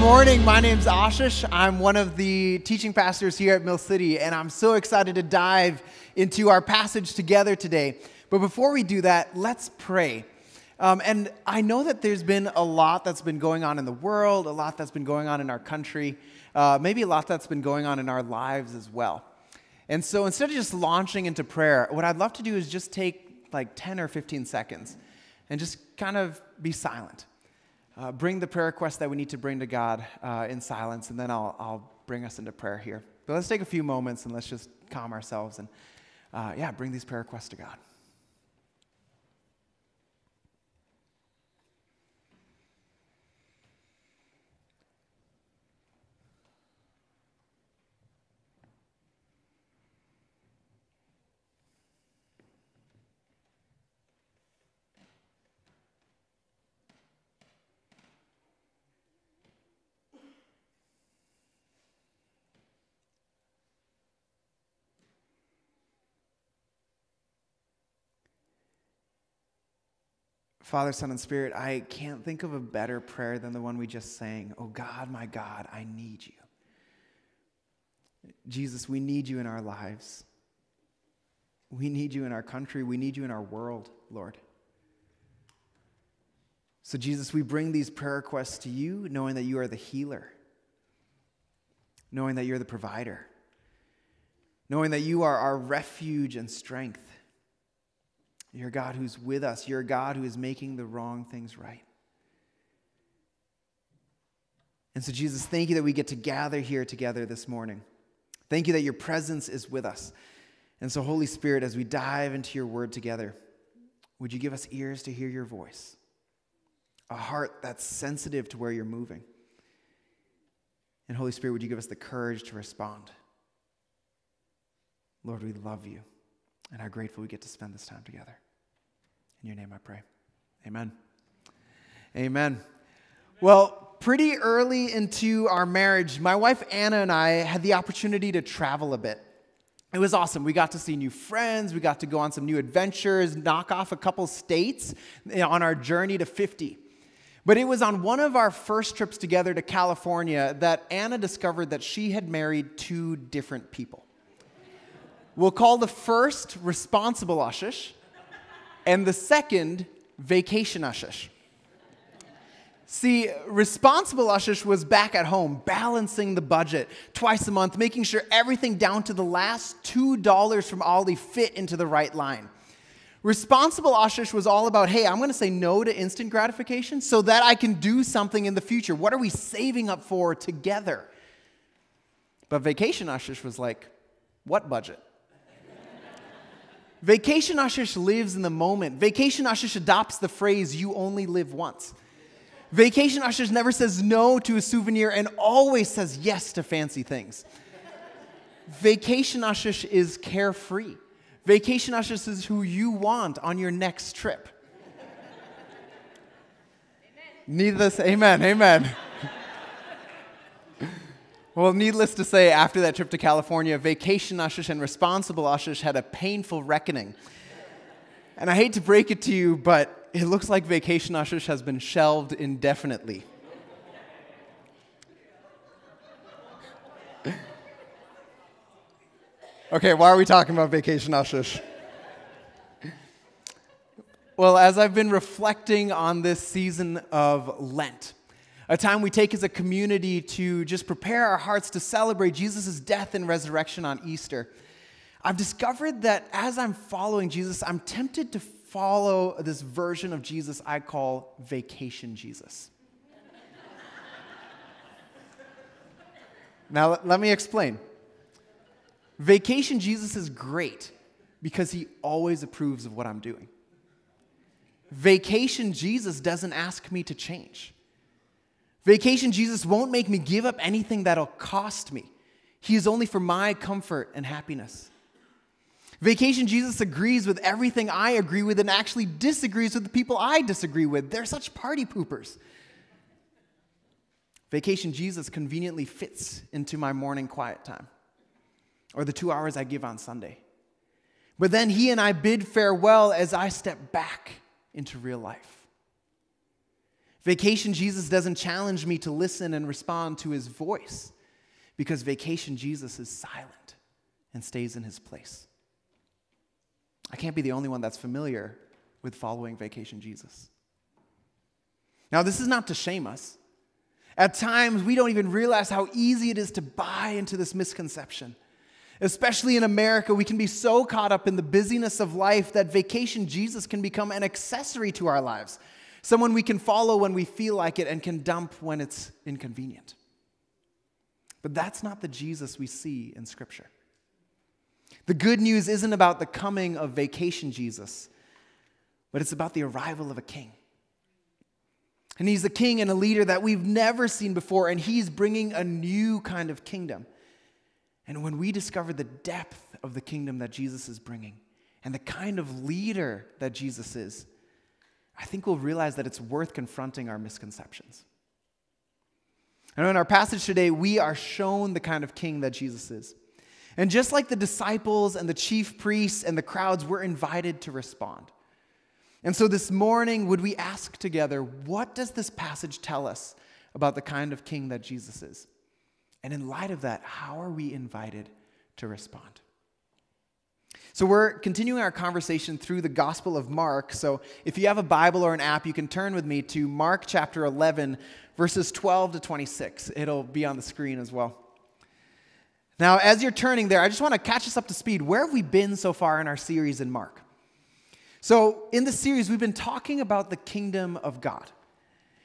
morning. My name's Aashish. I'm one of the teaching pastors here at Mill City, and I'm so excited to dive into our passage together today. But before we do that, let's pray. Um, and I know that there's been a lot that's been going on in the world, a lot that's been going on in our country, uh, maybe a lot that's been going on in our lives as well. And so instead of just launching into prayer, what I'd love to do is just take like 10 or 15 seconds and just kind of be silent uh, bring the prayer request that we need to bring to God uh, in silence, and then I'll, I'll bring us into prayer here. But let's take a few moments and let's just calm ourselves and, uh, yeah, bring these prayer requests to God. Father, Son, and Spirit, I can't think of a better prayer than the one we just sang. Oh God, my God, I need you. Jesus, we need you in our lives. We need you in our country. We need you in our world, Lord. So, Jesus, we bring these prayer requests to you, knowing that you are the healer, knowing that you're the provider, knowing that you are our refuge and strength. You're a God who's with us. You're a God who is making the wrong things right. And so, Jesus, thank you that we get to gather here together this morning. Thank you that your presence is with us. And so, Holy Spirit, as we dive into your word together, would you give us ears to hear your voice, a heart that's sensitive to where you're moving? And, Holy Spirit, would you give us the courage to respond? Lord, we love you and how grateful we get to spend this time together. In your name I pray. Amen. Amen. Well, pretty early into our marriage, my wife Anna and I had the opportunity to travel a bit. It was awesome. We got to see new friends, we got to go on some new adventures, knock off a couple states on our journey to 50. But it was on one of our first trips together to California that Anna discovered that she had married two different people. We'll call the first responsible Aashish and the second vacation Aashish. See, responsible Aashish was back at home, balancing the budget twice a month, making sure everything down to the last $2 from Aldi fit into the right line. Responsible Aashish was all about, hey, I'm going to say no to instant gratification so that I can do something in the future. What are we saving up for together? But vacation Aashish was like, what budget? Vacation Aashish lives in the moment. Vacation Aashish adopts the phrase, you only live once. Vacation Aashish never says no to a souvenir and always says yes to fancy things. Vacation Aashish is carefree. Vacation Aashish is who you want on your next trip. Amen. Needless, amen, amen. Well, needless to say, after that trip to California, vacation Aashish and responsible Aashish had a painful reckoning. And I hate to break it to you, but it looks like vacation Aashish has been shelved indefinitely. okay, why are we talking about vacation Aashish? Well, as I've been reflecting on this season of Lent, a time we take as a community to just prepare our hearts to celebrate Jesus' death and resurrection on Easter. I've discovered that as I'm following Jesus, I'm tempted to follow this version of Jesus I call vacation Jesus. now, let me explain. Vacation Jesus is great because he always approves of what I'm doing. Vacation Jesus doesn't ask me to change. Vacation Jesus won't make me give up anything that'll cost me. He is only for my comfort and happiness. Vacation Jesus agrees with everything I agree with and actually disagrees with the people I disagree with. They're such party poopers. Vacation Jesus conveniently fits into my morning quiet time or the two hours I give on Sunday. But then he and I bid farewell as I step back into real life. Vacation Jesus doesn't challenge me to listen and respond to his voice because vacation Jesus is silent and stays in his place. I can't be the only one that's familiar with following vacation Jesus. Now, this is not to shame us. At times, we don't even realize how easy it is to buy into this misconception. Especially in America, we can be so caught up in the busyness of life that vacation Jesus can become an accessory to our lives, someone we can follow when we feel like it and can dump when it's inconvenient. But that's not the Jesus we see in Scripture. The good news isn't about the coming of vacation Jesus, but it's about the arrival of a king. And he's a king and a leader that we've never seen before, and he's bringing a new kind of kingdom. And when we discover the depth of the kingdom that Jesus is bringing and the kind of leader that Jesus is, I think we'll realize that it's worth confronting our misconceptions. And in our passage today, we are shown the kind of king that Jesus is. And just like the disciples and the chief priests and the crowds, we're invited to respond. And so this morning, would we ask together, what does this passage tell us about the kind of king that Jesus is? And in light of that, how are we invited to respond? So, we're continuing our conversation through the Gospel of Mark. So, if you have a Bible or an app, you can turn with me to Mark chapter 11, verses 12 to 26. It'll be on the screen as well. Now, as you're turning there, I just want to catch us up to speed. Where have we been so far in our series in Mark? So, in this series, we've been talking about the kingdom of God.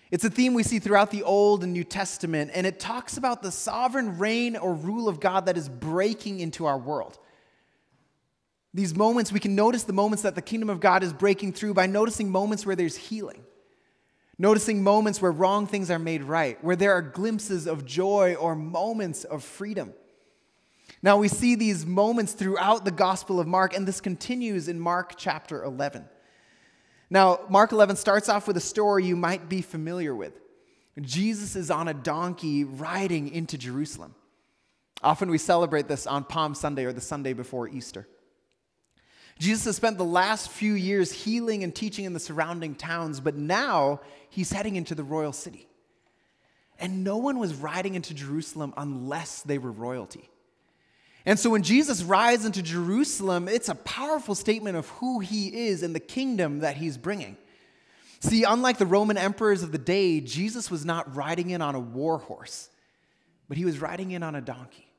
It's a theme we see throughout the Old and New Testament, and it talks about the sovereign reign or rule of God that is breaking into our world. These moments, we can notice the moments that the kingdom of God is breaking through by noticing moments where there's healing, noticing moments where wrong things are made right, where there are glimpses of joy or moments of freedom. Now, we see these moments throughout the Gospel of Mark, and this continues in Mark chapter 11. Now, Mark 11 starts off with a story you might be familiar with. Jesus is on a donkey riding into Jerusalem. Often we celebrate this on Palm Sunday or the Sunday before Easter. Jesus has spent the last few years healing and teaching in the surrounding towns, but now he's heading into the royal city. And no one was riding into Jerusalem unless they were royalty. And so when Jesus rides into Jerusalem, it's a powerful statement of who he is and the kingdom that he's bringing. See, unlike the Roman emperors of the day, Jesus was not riding in on a war horse, but he was riding in on a donkey.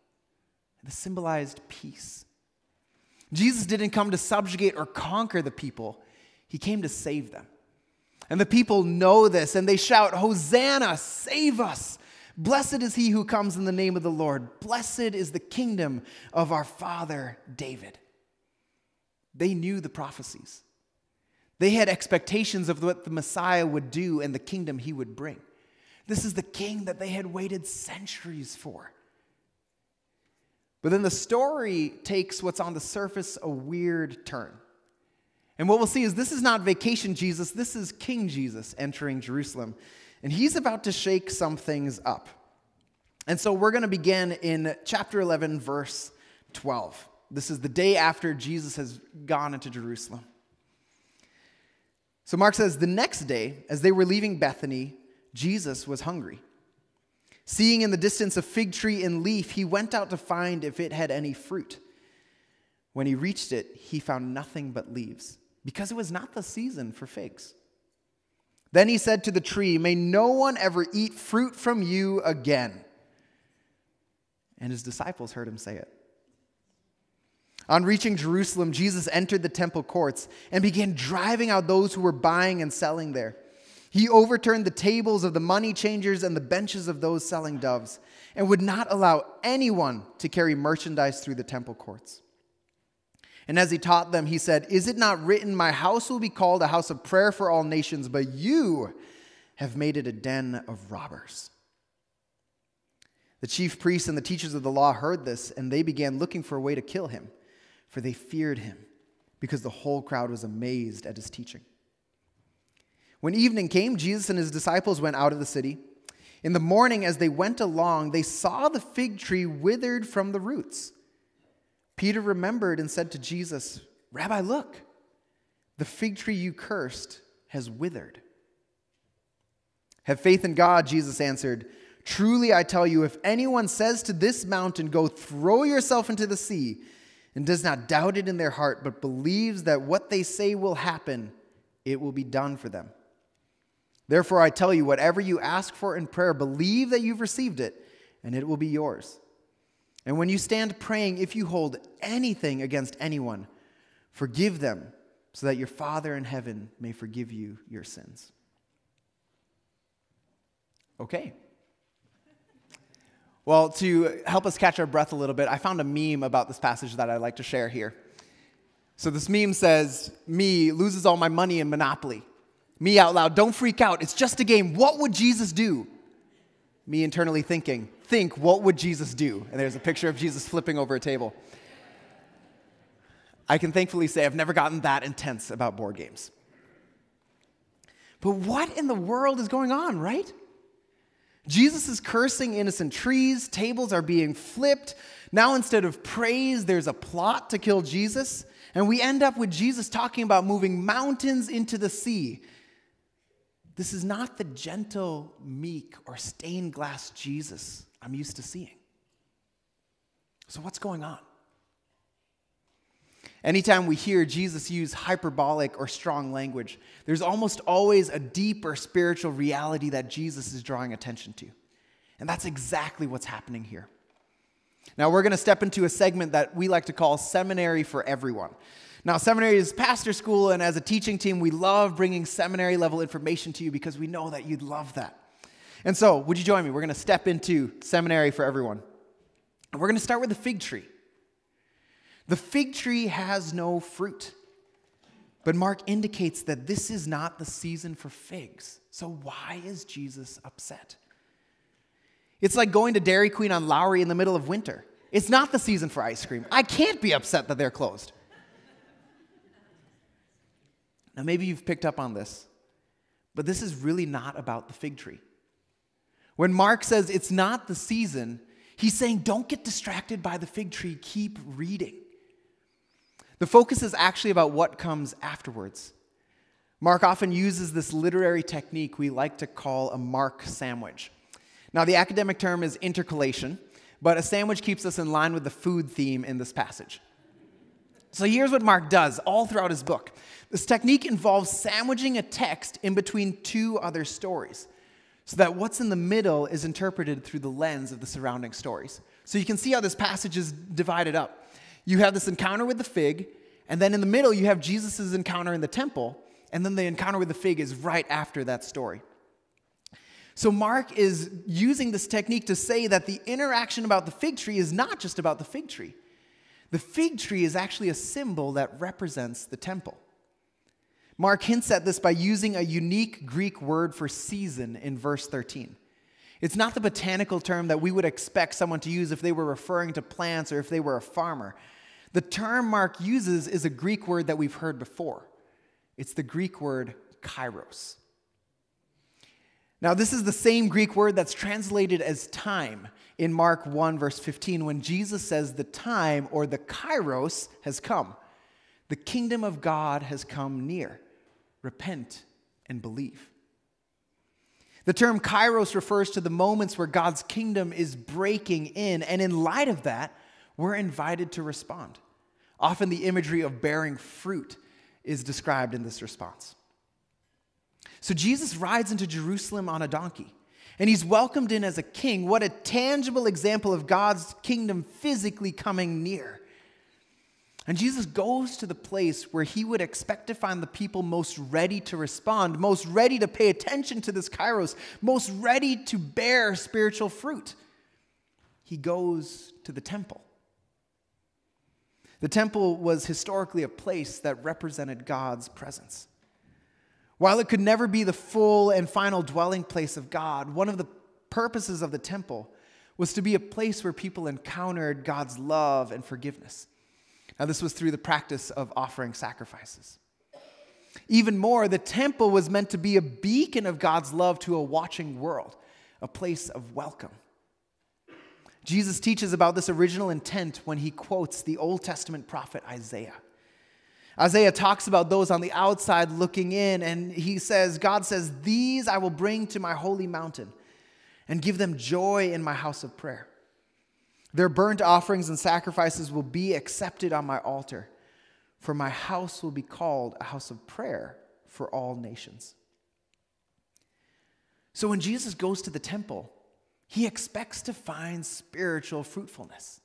This symbolized peace. Jesus didn't come to subjugate or conquer the people, he came to save them. And the people know this and they shout, Hosanna, save us! Blessed is he who comes in the name of the Lord. Blessed is the kingdom of our father David. They knew the prophecies. They had expectations of what the Messiah would do and the kingdom he would bring. This is the king that they had waited centuries for. But then the story takes what's on the surface a weird turn. And what we'll see is this is not vacation Jesus, this is King Jesus entering Jerusalem. And he's about to shake some things up. And so we're going to begin in chapter 11, verse 12. This is the day after Jesus has gone into Jerusalem. So Mark says, The next day, as they were leaving Bethany, Jesus was hungry. Seeing in the distance a fig tree in leaf, he went out to find if it had any fruit. When he reached it, he found nothing but leaves, because it was not the season for figs. Then he said to the tree, May no one ever eat fruit from you again. And his disciples heard him say it. On reaching Jerusalem, Jesus entered the temple courts and began driving out those who were buying and selling there. He overturned the tables of the money changers and the benches of those selling doves, and would not allow anyone to carry merchandise through the temple courts. And as he taught them, he said, Is it not written, My house will be called a house of prayer for all nations, but you have made it a den of robbers? The chief priests and the teachers of the law heard this, and they began looking for a way to kill him, for they feared him, because the whole crowd was amazed at his teaching. When evening came, Jesus and his disciples went out of the city. In the morning, as they went along, they saw the fig tree withered from the roots. Peter remembered and said to Jesus, Rabbi, look, the fig tree you cursed has withered. Have faith in God, Jesus answered. Truly, I tell you, if anyone says to this mountain, Go throw yourself into the sea, and does not doubt it in their heart, but believes that what they say will happen, it will be done for them. Therefore, I tell you, whatever you ask for in prayer, believe that you've received it, and it will be yours. And when you stand praying, if you hold anything against anyone, forgive them, so that your Father in heaven may forgive you your sins. Okay. Well, to help us catch our breath a little bit, I found a meme about this passage that I'd like to share here. So this meme says, Me loses all my money in Monopoly. Me out loud, don't freak out. It's just a game. What would Jesus do? Me internally thinking, Think, what would Jesus do? And there's a picture of Jesus flipping over a table. I can thankfully say I've never gotten that intense about board games. But what in the world is going on, right? Jesus is cursing innocent trees, tables are being flipped. Now, instead of praise, there's a plot to kill Jesus. And we end up with Jesus talking about moving mountains into the sea. This is not the gentle, meek, or stained glass Jesus I'm used to seeing. So, what's going on? Anytime we hear Jesus use hyperbolic or strong language, there's almost always a deeper spiritual reality that Jesus is drawing attention to. And that's exactly what's happening here. Now, we're going to step into a segment that we like to call Seminary for Everyone. Now, seminary is pastor school, and as a teaching team, we love bringing seminary level information to you because we know that you'd love that. And so, would you join me? We're going to step into Seminary for Everyone. And we're going to start with the fig tree. The fig tree has no fruit. But Mark indicates that this is not the season for figs. So why is Jesus upset? It's like going to Dairy Queen on Lowry in the middle of winter. It's not the season for ice cream. I can't be upset that they're closed. Now, maybe you've picked up on this, but this is really not about the fig tree. When Mark says it's not the season, he's saying don't get distracted by the fig tree, keep reading. The focus is actually about what comes afterwards. Mark often uses this literary technique we like to call a Mark sandwich. Now, the academic term is intercalation, but a sandwich keeps us in line with the food theme in this passage. So here's what Mark does all throughout his book. This technique involves sandwiching a text in between two other stories so that what's in the middle is interpreted through the lens of the surrounding stories. So you can see how this passage is divided up. You have this encounter with the fig, and then in the middle, you have Jesus' encounter in the temple, and then the encounter with the fig is right after that story. So, Mark is using this technique to say that the interaction about the fig tree is not just about the fig tree. The fig tree is actually a symbol that represents the temple. Mark hints at this by using a unique Greek word for season in verse 13. It's not the botanical term that we would expect someone to use if they were referring to plants or if they were a farmer. The term Mark uses is a Greek word that we've heard before. It's the Greek word kairos. Now, this is the same Greek word that's translated as time in Mark 1, verse 15, when Jesus says the time or the kairos has come. The kingdom of God has come near. Repent and believe. The term kairos refers to the moments where God's kingdom is breaking in, and in light of that, we're invited to respond. Often the imagery of bearing fruit is described in this response. So Jesus rides into Jerusalem on a donkey, and he's welcomed in as a king. What a tangible example of God's kingdom physically coming near. And Jesus goes to the place where he would expect to find the people most ready to respond, most ready to pay attention to this kairos, most ready to bear spiritual fruit. He goes to the temple. The temple was historically a place that represented God's presence. While it could never be the full and final dwelling place of God, one of the purposes of the temple was to be a place where people encountered God's love and forgiveness. Now, this was through the practice of offering sacrifices. Even more, the temple was meant to be a beacon of God's love to a watching world, a place of welcome. Jesus teaches about this original intent when he quotes the Old Testament prophet Isaiah. Isaiah talks about those on the outside looking in, and he says, God says, These I will bring to my holy mountain and give them joy in my house of prayer. Their burnt offerings and sacrifices will be accepted on my altar, for my house will be called a house of prayer for all nations. So when Jesus goes to the temple, he expects to find spiritual fruitfulness.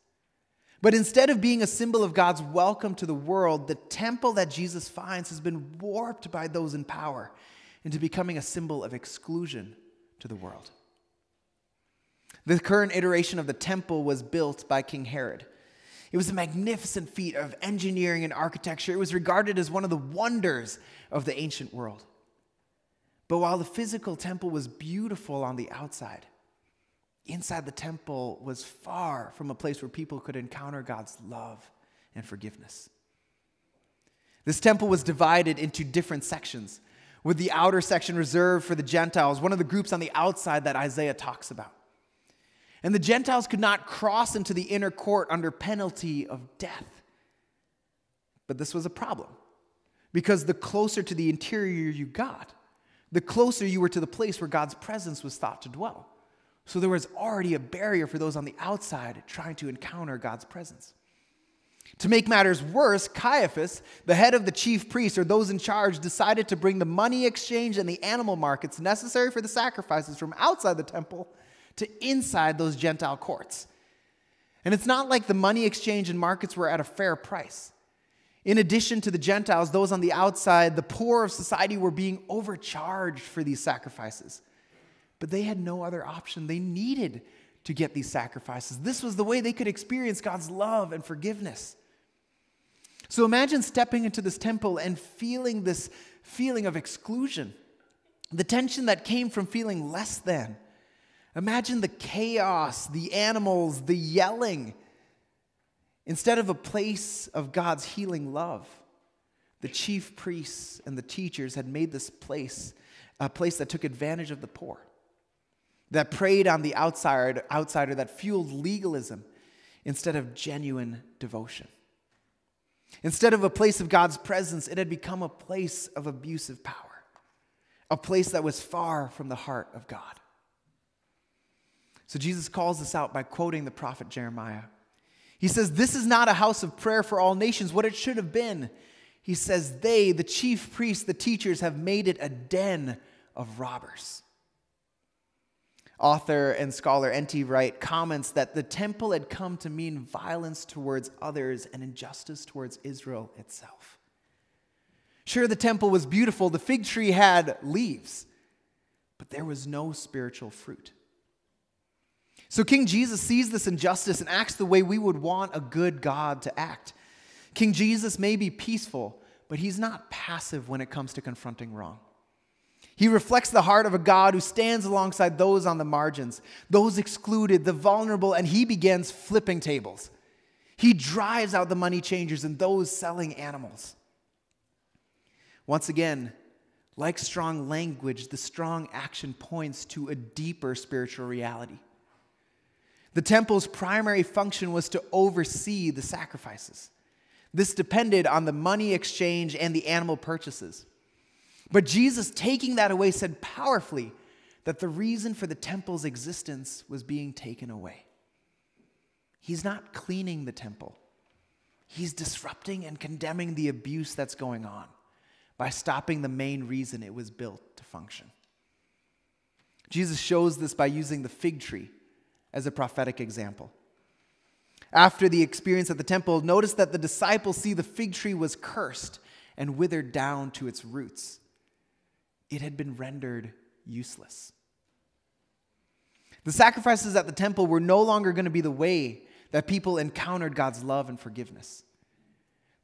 But instead of being a symbol of God's welcome to the world, the temple that Jesus finds has been warped by those in power into becoming a symbol of exclusion to the world. The current iteration of the temple was built by King Herod. It was a magnificent feat of engineering and architecture. It was regarded as one of the wonders of the ancient world. But while the physical temple was beautiful on the outside, inside the temple was far from a place where people could encounter God's love and forgiveness. This temple was divided into different sections, with the outer section reserved for the Gentiles, one of the groups on the outside that Isaiah talks about. And the Gentiles could not cross into the inner court under penalty of death. But this was a problem because the closer to the interior you got, the closer you were to the place where God's presence was thought to dwell. So there was already a barrier for those on the outside trying to encounter God's presence. To make matters worse, Caiaphas, the head of the chief priests or those in charge, decided to bring the money exchange and the animal markets necessary for the sacrifices from outside the temple to inside those Gentile courts. And it's not like the money exchange and markets were at a fair price. In addition to the Gentiles, those on the outside, the poor of society were being overcharged for these sacrifices. But they had no other option. They needed to get these sacrifices. This was the way they could experience God's love and forgiveness. So imagine stepping into this temple and feeling this feeling of exclusion, the tension that came from feeling less than Imagine the chaos, the animals, the yelling. Instead of a place of God's healing love, the chief priests and the teachers had made this place a place that took advantage of the poor, that preyed on the outsider, outsider that fueled legalism instead of genuine devotion. Instead of a place of God's presence, it had become a place of abusive power, a place that was far from the heart of God. So Jesus calls this out by quoting the prophet Jeremiah. He says, This is not a house of prayer for all nations, what it should have been. He says, They, the chief priests, the teachers, have made it a den of robbers. Author and scholar N.T. Wright comments that the temple had come to mean violence towards others and injustice towards Israel itself. Sure, the temple was beautiful, the fig tree had leaves, but there was no spiritual fruit. So King Jesus sees this injustice and acts the way we would want a good God to act. King Jesus may be peaceful, but he's not passive when it comes to confronting wrong. He reflects the heart of a God who stands alongside those on the margins, those excluded, the vulnerable, and he begins flipping tables. He drives out the money changers and those selling animals. Once again, like strong language, the strong action points to a deeper spiritual reality. The temple's primary function was to oversee the sacrifices. This depended on the money exchange and the animal purchases. But Jesus, taking that away, said powerfully that the reason for the temple's existence was being taken away. He's not cleaning the temple, he's disrupting and condemning the abuse that's going on by stopping the main reason it was built to function. Jesus shows this by using the fig tree as a prophetic example. After the experience at the temple, notice that the disciples see the fig tree was cursed and withered down to its roots. It had been rendered useless. The sacrifices at the temple were no longer going to be the way that people encountered God's love and forgiveness.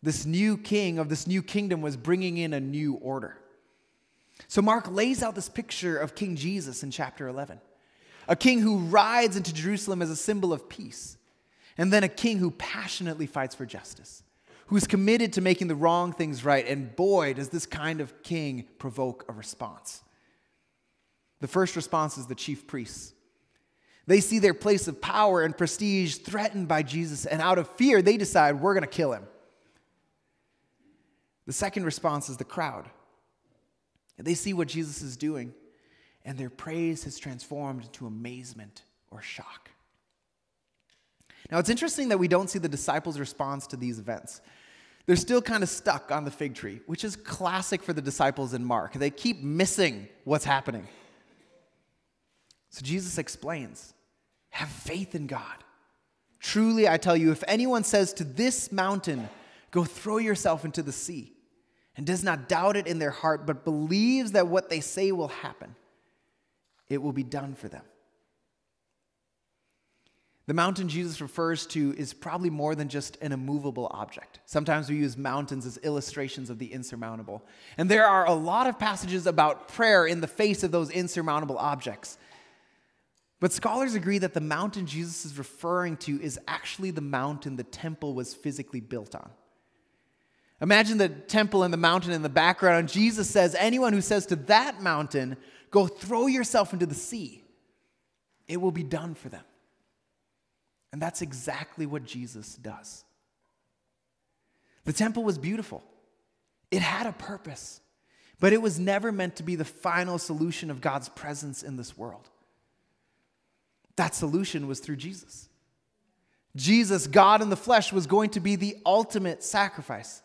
This new king of this new kingdom was bringing in a new order. So Mark lays out this picture of King Jesus in chapter 11 a king who rides into Jerusalem as a symbol of peace, and then a king who passionately fights for justice, who's committed to making the wrong things right. And boy, does this kind of king provoke a response. The first response is the chief priests. They see their place of power and prestige threatened by Jesus, and out of fear, they decide we're going to kill him. The second response is the crowd. They see what Jesus is doing, and their praise has transformed into amazement or shock. Now, it's interesting that we don't see the disciples' response to these events. They're still kind of stuck on the fig tree, which is classic for the disciples in Mark. They keep missing what's happening. So Jesus explains have faith in God. Truly, I tell you, if anyone says to this mountain, Go throw yourself into the sea, and does not doubt it in their heart, but believes that what they say will happen, it will be done for them. The mountain Jesus refers to is probably more than just an immovable object. Sometimes we use mountains as illustrations of the insurmountable. And there are a lot of passages about prayer in the face of those insurmountable objects. But scholars agree that the mountain Jesus is referring to is actually the mountain the temple was physically built on. Imagine the temple and the mountain in the background, and Jesus says, Anyone who says to that mountain, Go throw yourself into the sea, it will be done for them. And that's exactly what Jesus does. The temple was beautiful, it had a purpose, but it was never meant to be the final solution of God's presence in this world. That solution was through Jesus. Jesus, God in the flesh, was going to be the ultimate sacrifice.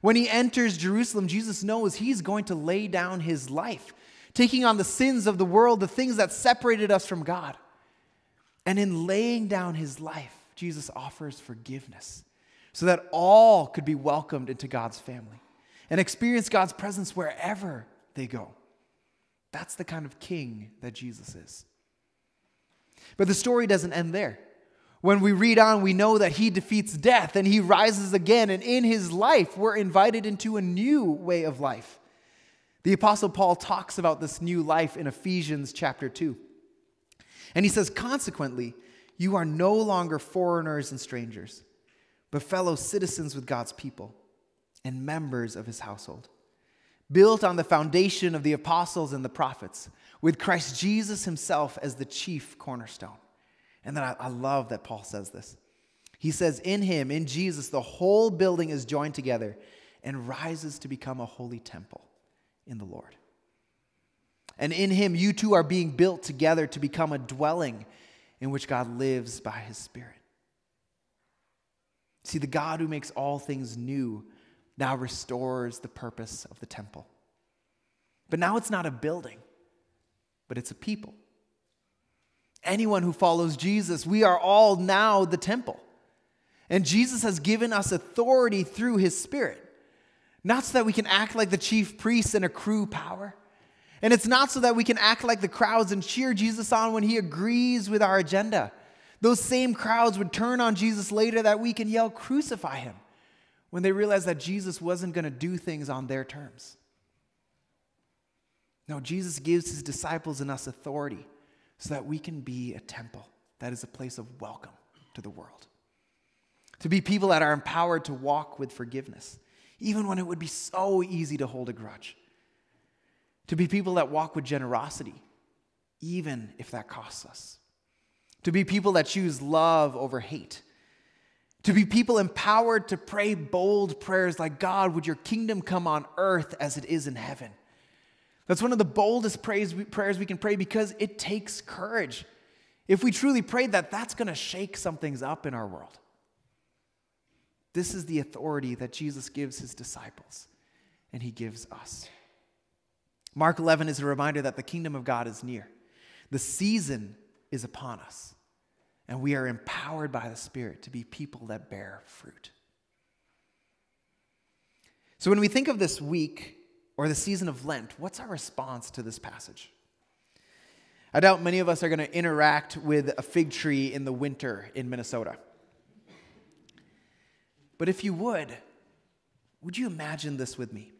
When he enters Jerusalem, Jesus knows he's going to lay down his life, taking on the sins of the world, the things that separated us from God. And in laying down his life, Jesus offers forgiveness so that all could be welcomed into God's family and experience God's presence wherever they go. That's the kind of king that Jesus is. But the story doesn't end there. When we read on, we know that he defeats death and he rises again. And in his life, we're invited into a new way of life. The Apostle Paul talks about this new life in Ephesians chapter 2. And he says, Consequently, you are no longer foreigners and strangers, but fellow citizens with God's people and members of his household, built on the foundation of the apostles and the prophets, with Christ Jesus himself as the chief cornerstone. And then I, I love that Paul says this. He says, In him, in Jesus, the whole building is joined together and rises to become a holy temple in the Lord. And in him, you two are being built together to become a dwelling in which God lives by his Spirit. See, the God who makes all things new now restores the purpose of the temple. But now it's not a building, but it's a people. Anyone who follows Jesus, we are all now the temple. And Jesus has given us authority through his Spirit, not so that we can act like the chief priests and accrue power and it's not so that we can act like the crowds and cheer Jesus on when he agrees with our agenda. Those same crowds would turn on Jesus later that week and yell, Crucify him, when they realized that Jesus wasn't going to do things on their terms. No, Jesus gives his disciples and us authority so that we can be a temple that is a place of welcome to the world. To be people that are empowered to walk with forgiveness, even when it would be so easy to hold a grudge to be people that walk with generosity, even if that costs us, to be people that choose love over hate, to be people empowered to pray bold prayers like, God, would your kingdom come on earth as it is in heaven? That's one of the boldest prayers we can pray because it takes courage. If we truly pray that, that's going to shake some things up in our world. This is the authority that Jesus gives his disciples, and he gives us. Mark 11 is a reminder that the kingdom of God is near. The season is upon us, and we are empowered by the Spirit to be people that bear fruit. So, when we think of this week or the season of Lent, what's our response to this passage? I doubt many of us are going to interact with a fig tree in the winter in Minnesota. But if you would, would you imagine this with me?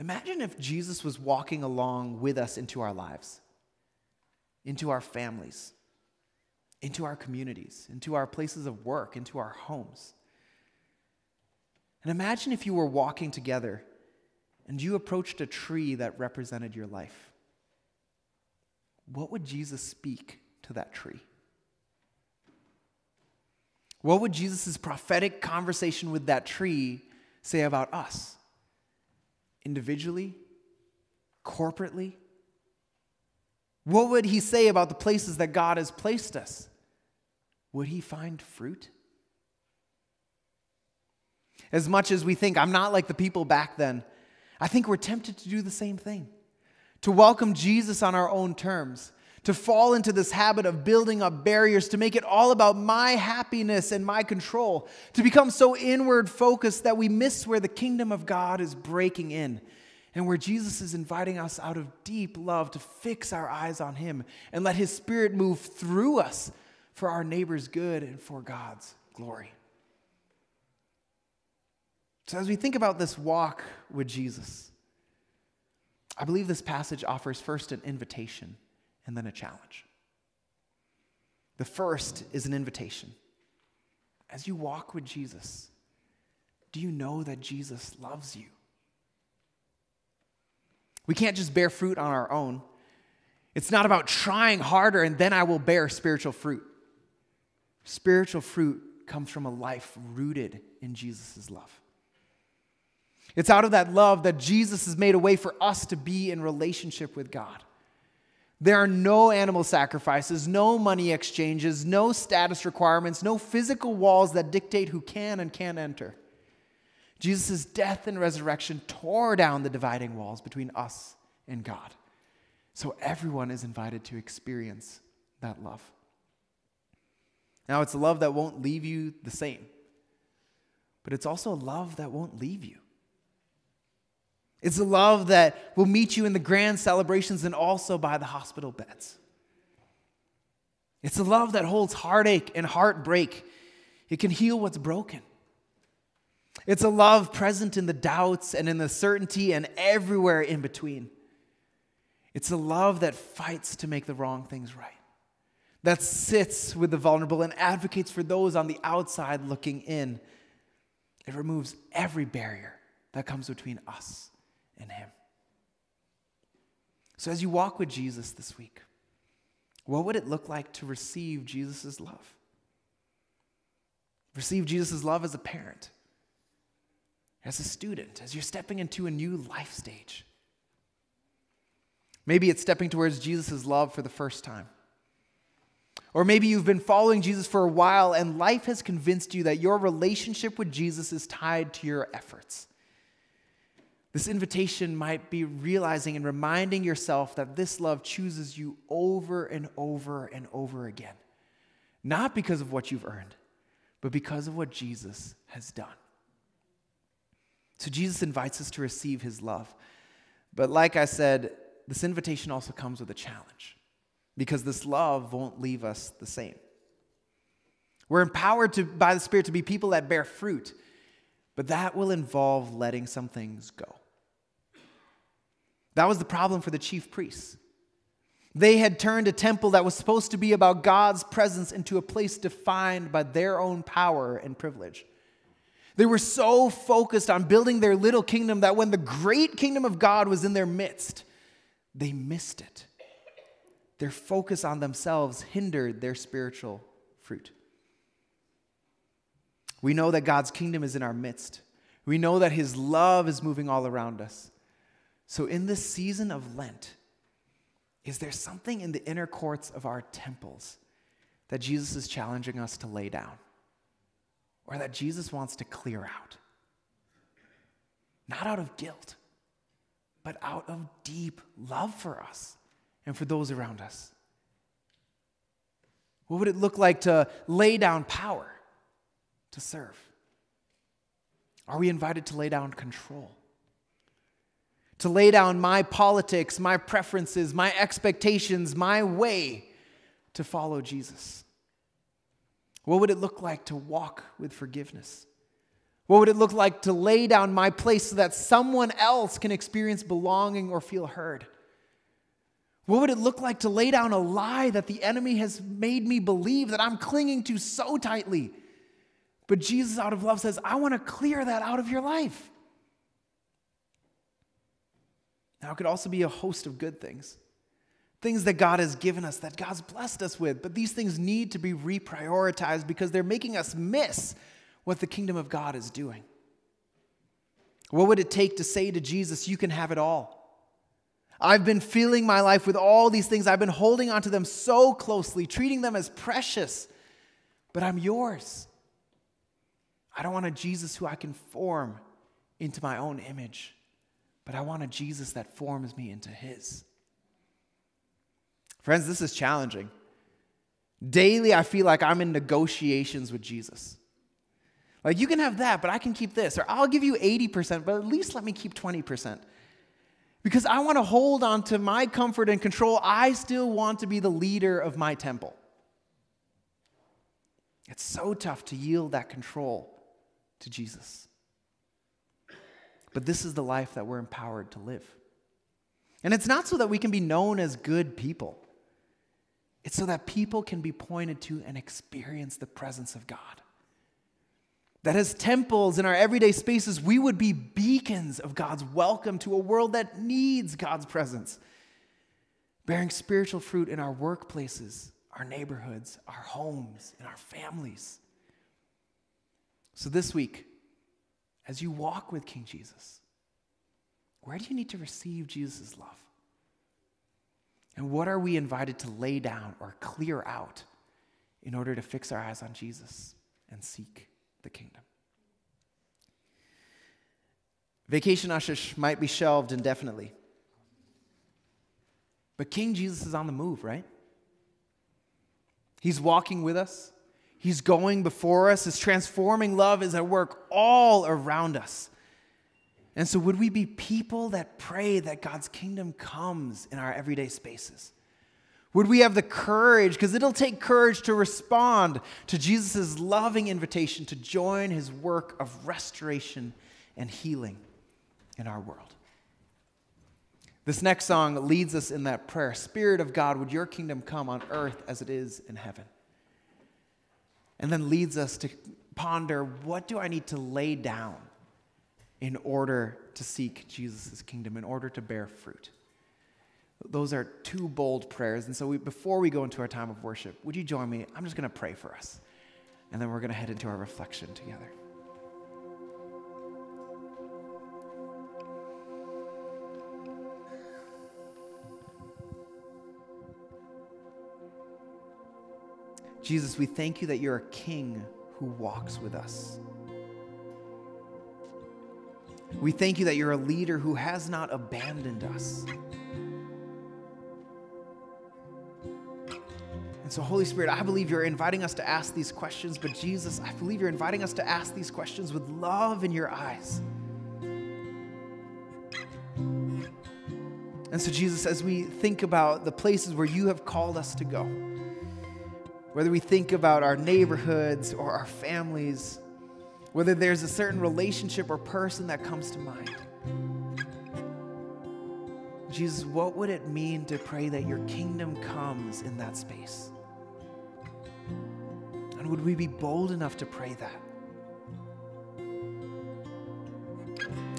Imagine if Jesus was walking along with us into our lives, into our families, into our communities, into our places of work, into our homes. And imagine if you were walking together and you approached a tree that represented your life. What would Jesus speak to that tree? What would Jesus' prophetic conversation with that tree say about us? Individually, corporately? What would he say about the places that God has placed us? Would he find fruit? As much as we think, I'm not like the people back then, I think we're tempted to do the same thing. To welcome Jesus on our own terms, to fall into this habit of building up barriers, to make it all about my happiness and my control, to become so inward focused that we miss where the kingdom of God is breaking in and where Jesus is inviting us out of deep love to fix our eyes on Him and let His Spirit move through us for our neighbor's good and for God's glory. So, as we think about this walk with Jesus, I believe this passage offers first an invitation and then a challenge. The first is an invitation. As you walk with Jesus, do you know that Jesus loves you? We can't just bear fruit on our own. It's not about trying harder and then I will bear spiritual fruit. Spiritual fruit comes from a life rooted in Jesus' love. It's out of that love that Jesus has made a way for us to be in relationship with God. There are no animal sacrifices, no money exchanges, no status requirements, no physical walls that dictate who can and can't enter. Jesus' death and resurrection tore down the dividing walls between us and God. So everyone is invited to experience that love. Now, it's a love that won't leave you the same, but it's also a love that won't leave you. It's a love that will meet you in the grand celebrations and also by the hospital beds. It's a love that holds heartache and heartbreak. It can heal what's broken. It's a love present in the doubts and in the certainty and everywhere in between. It's a love that fights to make the wrong things right, that sits with the vulnerable and advocates for those on the outside looking in. It removes every barrier that comes between us and Him. So, as you walk with Jesus this week, what would it look like to receive Jesus' love? Receive Jesus' love as a parent as a student, as you're stepping into a new life stage. Maybe it's stepping towards Jesus' love for the first time. Or maybe you've been following Jesus for a while and life has convinced you that your relationship with Jesus is tied to your efforts. This invitation might be realizing and reminding yourself that this love chooses you over and over and over again. Not because of what you've earned, but because of what Jesus has done. So Jesus invites us to receive his love. But like I said, this invitation also comes with a challenge because this love won't leave us the same. We're empowered to, by the Spirit to be people that bear fruit, but that will involve letting some things go. That was the problem for the chief priests. They had turned a temple that was supposed to be about God's presence into a place defined by their own power and privilege. They were so focused on building their little kingdom that when the great kingdom of God was in their midst, they missed it. Their focus on themselves hindered their spiritual fruit. We know that God's kingdom is in our midst. We know that his love is moving all around us. So, in this season of Lent, is there something in the inner courts of our temples that Jesus is challenging us to lay down? or that Jesus wants to clear out. Not out of guilt, but out of deep love for us and for those around us. What would it look like to lay down power to serve? Are we invited to lay down control? To lay down my politics, my preferences, my expectations, my way to follow Jesus? What would it look like to walk with forgiveness? What would it look like to lay down my place so that someone else can experience belonging or feel heard? What would it look like to lay down a lie that the enemy has made me believe that I'm clinging to so tightly? But Jesus, out of love, says, I want to clear that out of your life. Now, it could also be a host of good things things that God has given us, that God's blessed us with. But these things need to be reprioritized because they're making us miss what the kingdom of God is doing. What would it take to say to Jesus, You can have it all? I've been filling my life with all these things. I've been holding onto them so closely, treating them as precious, but I'm yours. I don't want a Jesus who I can form into my own image, but I want a Jesus that forms me into his. Friends, this is challenging. Daily, I feel like I'm in negotiations with Jesus. Like, you can have that, but I can keep this. Or I'll give you 80%, but at least let me keep 20%. Because I want to hold on to my comfort and control. I still want to be the leader of my temple. It's so tough to yield that control to Jesus. But this is the life that we're empowered to live. And it's not so that we can be known as good people, it's so that people can be pointed to and experience the presence of God. That as temples in our everyday spaces, we would be beacons of God's welcome to a world that needs God's presence, bearing spiritual fruit in our workplaces, our neighborhoods, our homes, and our families. So this week, as you walk with King Jesus, where do you need to receive Jesus' love? And what are we invited to lay down or clear out in order to fix our eyes on Jesus and seek the kingdom? Vacation Aashish might be shelved indefinitely. But King Jesus is on the move, right? He's walking with us. He's going before us. His transforming love is at work all around us. And so, would we be people that pray that God's kingdom comes in our everyday spaces? Would we have the courage, because it'll take courage to respond to Jesus' loving invitation to join his work of restoration and healing in our world? This next song leads us in that prayer Spirit of God, would your kingdom come on earth as it is in heaven? And then leads us to ponder what do I need to lay down in order to seek Jesus' kingdom, in order to bear fruit? Those are two bold prayers. And so, we, before we go into our time of worship, would you join me? I'm just going to pray for us. And then we're going to head into our reflection together. Jesus, we thank you that you're a king who walks with us. We thank you that you're a leader who has not abandoned us. And so, Holy Spirit, I believe you're inviting us to ask these questions, but Jesus, I believe you're inviting us to ask these questions with love in your eyes. And so, Jesus, as we think about the places where you have called us to go, whether we think about our neighborhoods or our families, whether there's a certain relationship or person that comes to mind. Jesus, what would it mean to pray that your kingdom comes in that space? And would we be bold enough to pray that?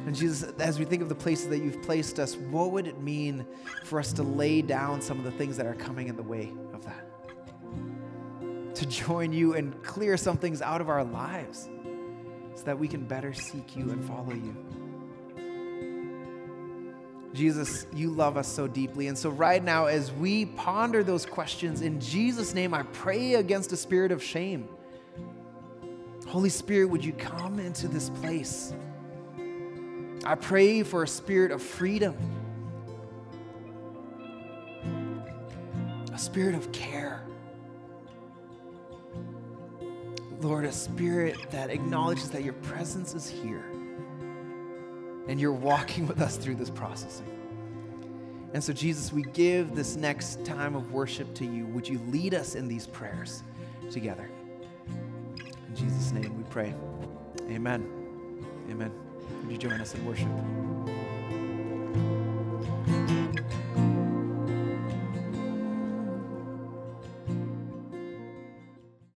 And Jesus, as we think of the places that you've placed us, what would it mean for us to lay down some of the things that are coming in the way of that? To join you and clear some things out of our lives so that we can better seek you and follow you. Jesus, you love us so deeply. And so, right now, as we ponder those questions, in Jesus' name, I pray against a spirit of shame. Holy Spirit, would you come into this place? I pray for a spirit of freedom, a spirit of care. Lord, a spirit that acknowledges that your presence is here and you're walking with us through this processing. And so, Jesus, we give this next time of worship to you. Would you lead us in these prayers together? In Jesus' name we pray. Amen. Amen. Would you join us in worship?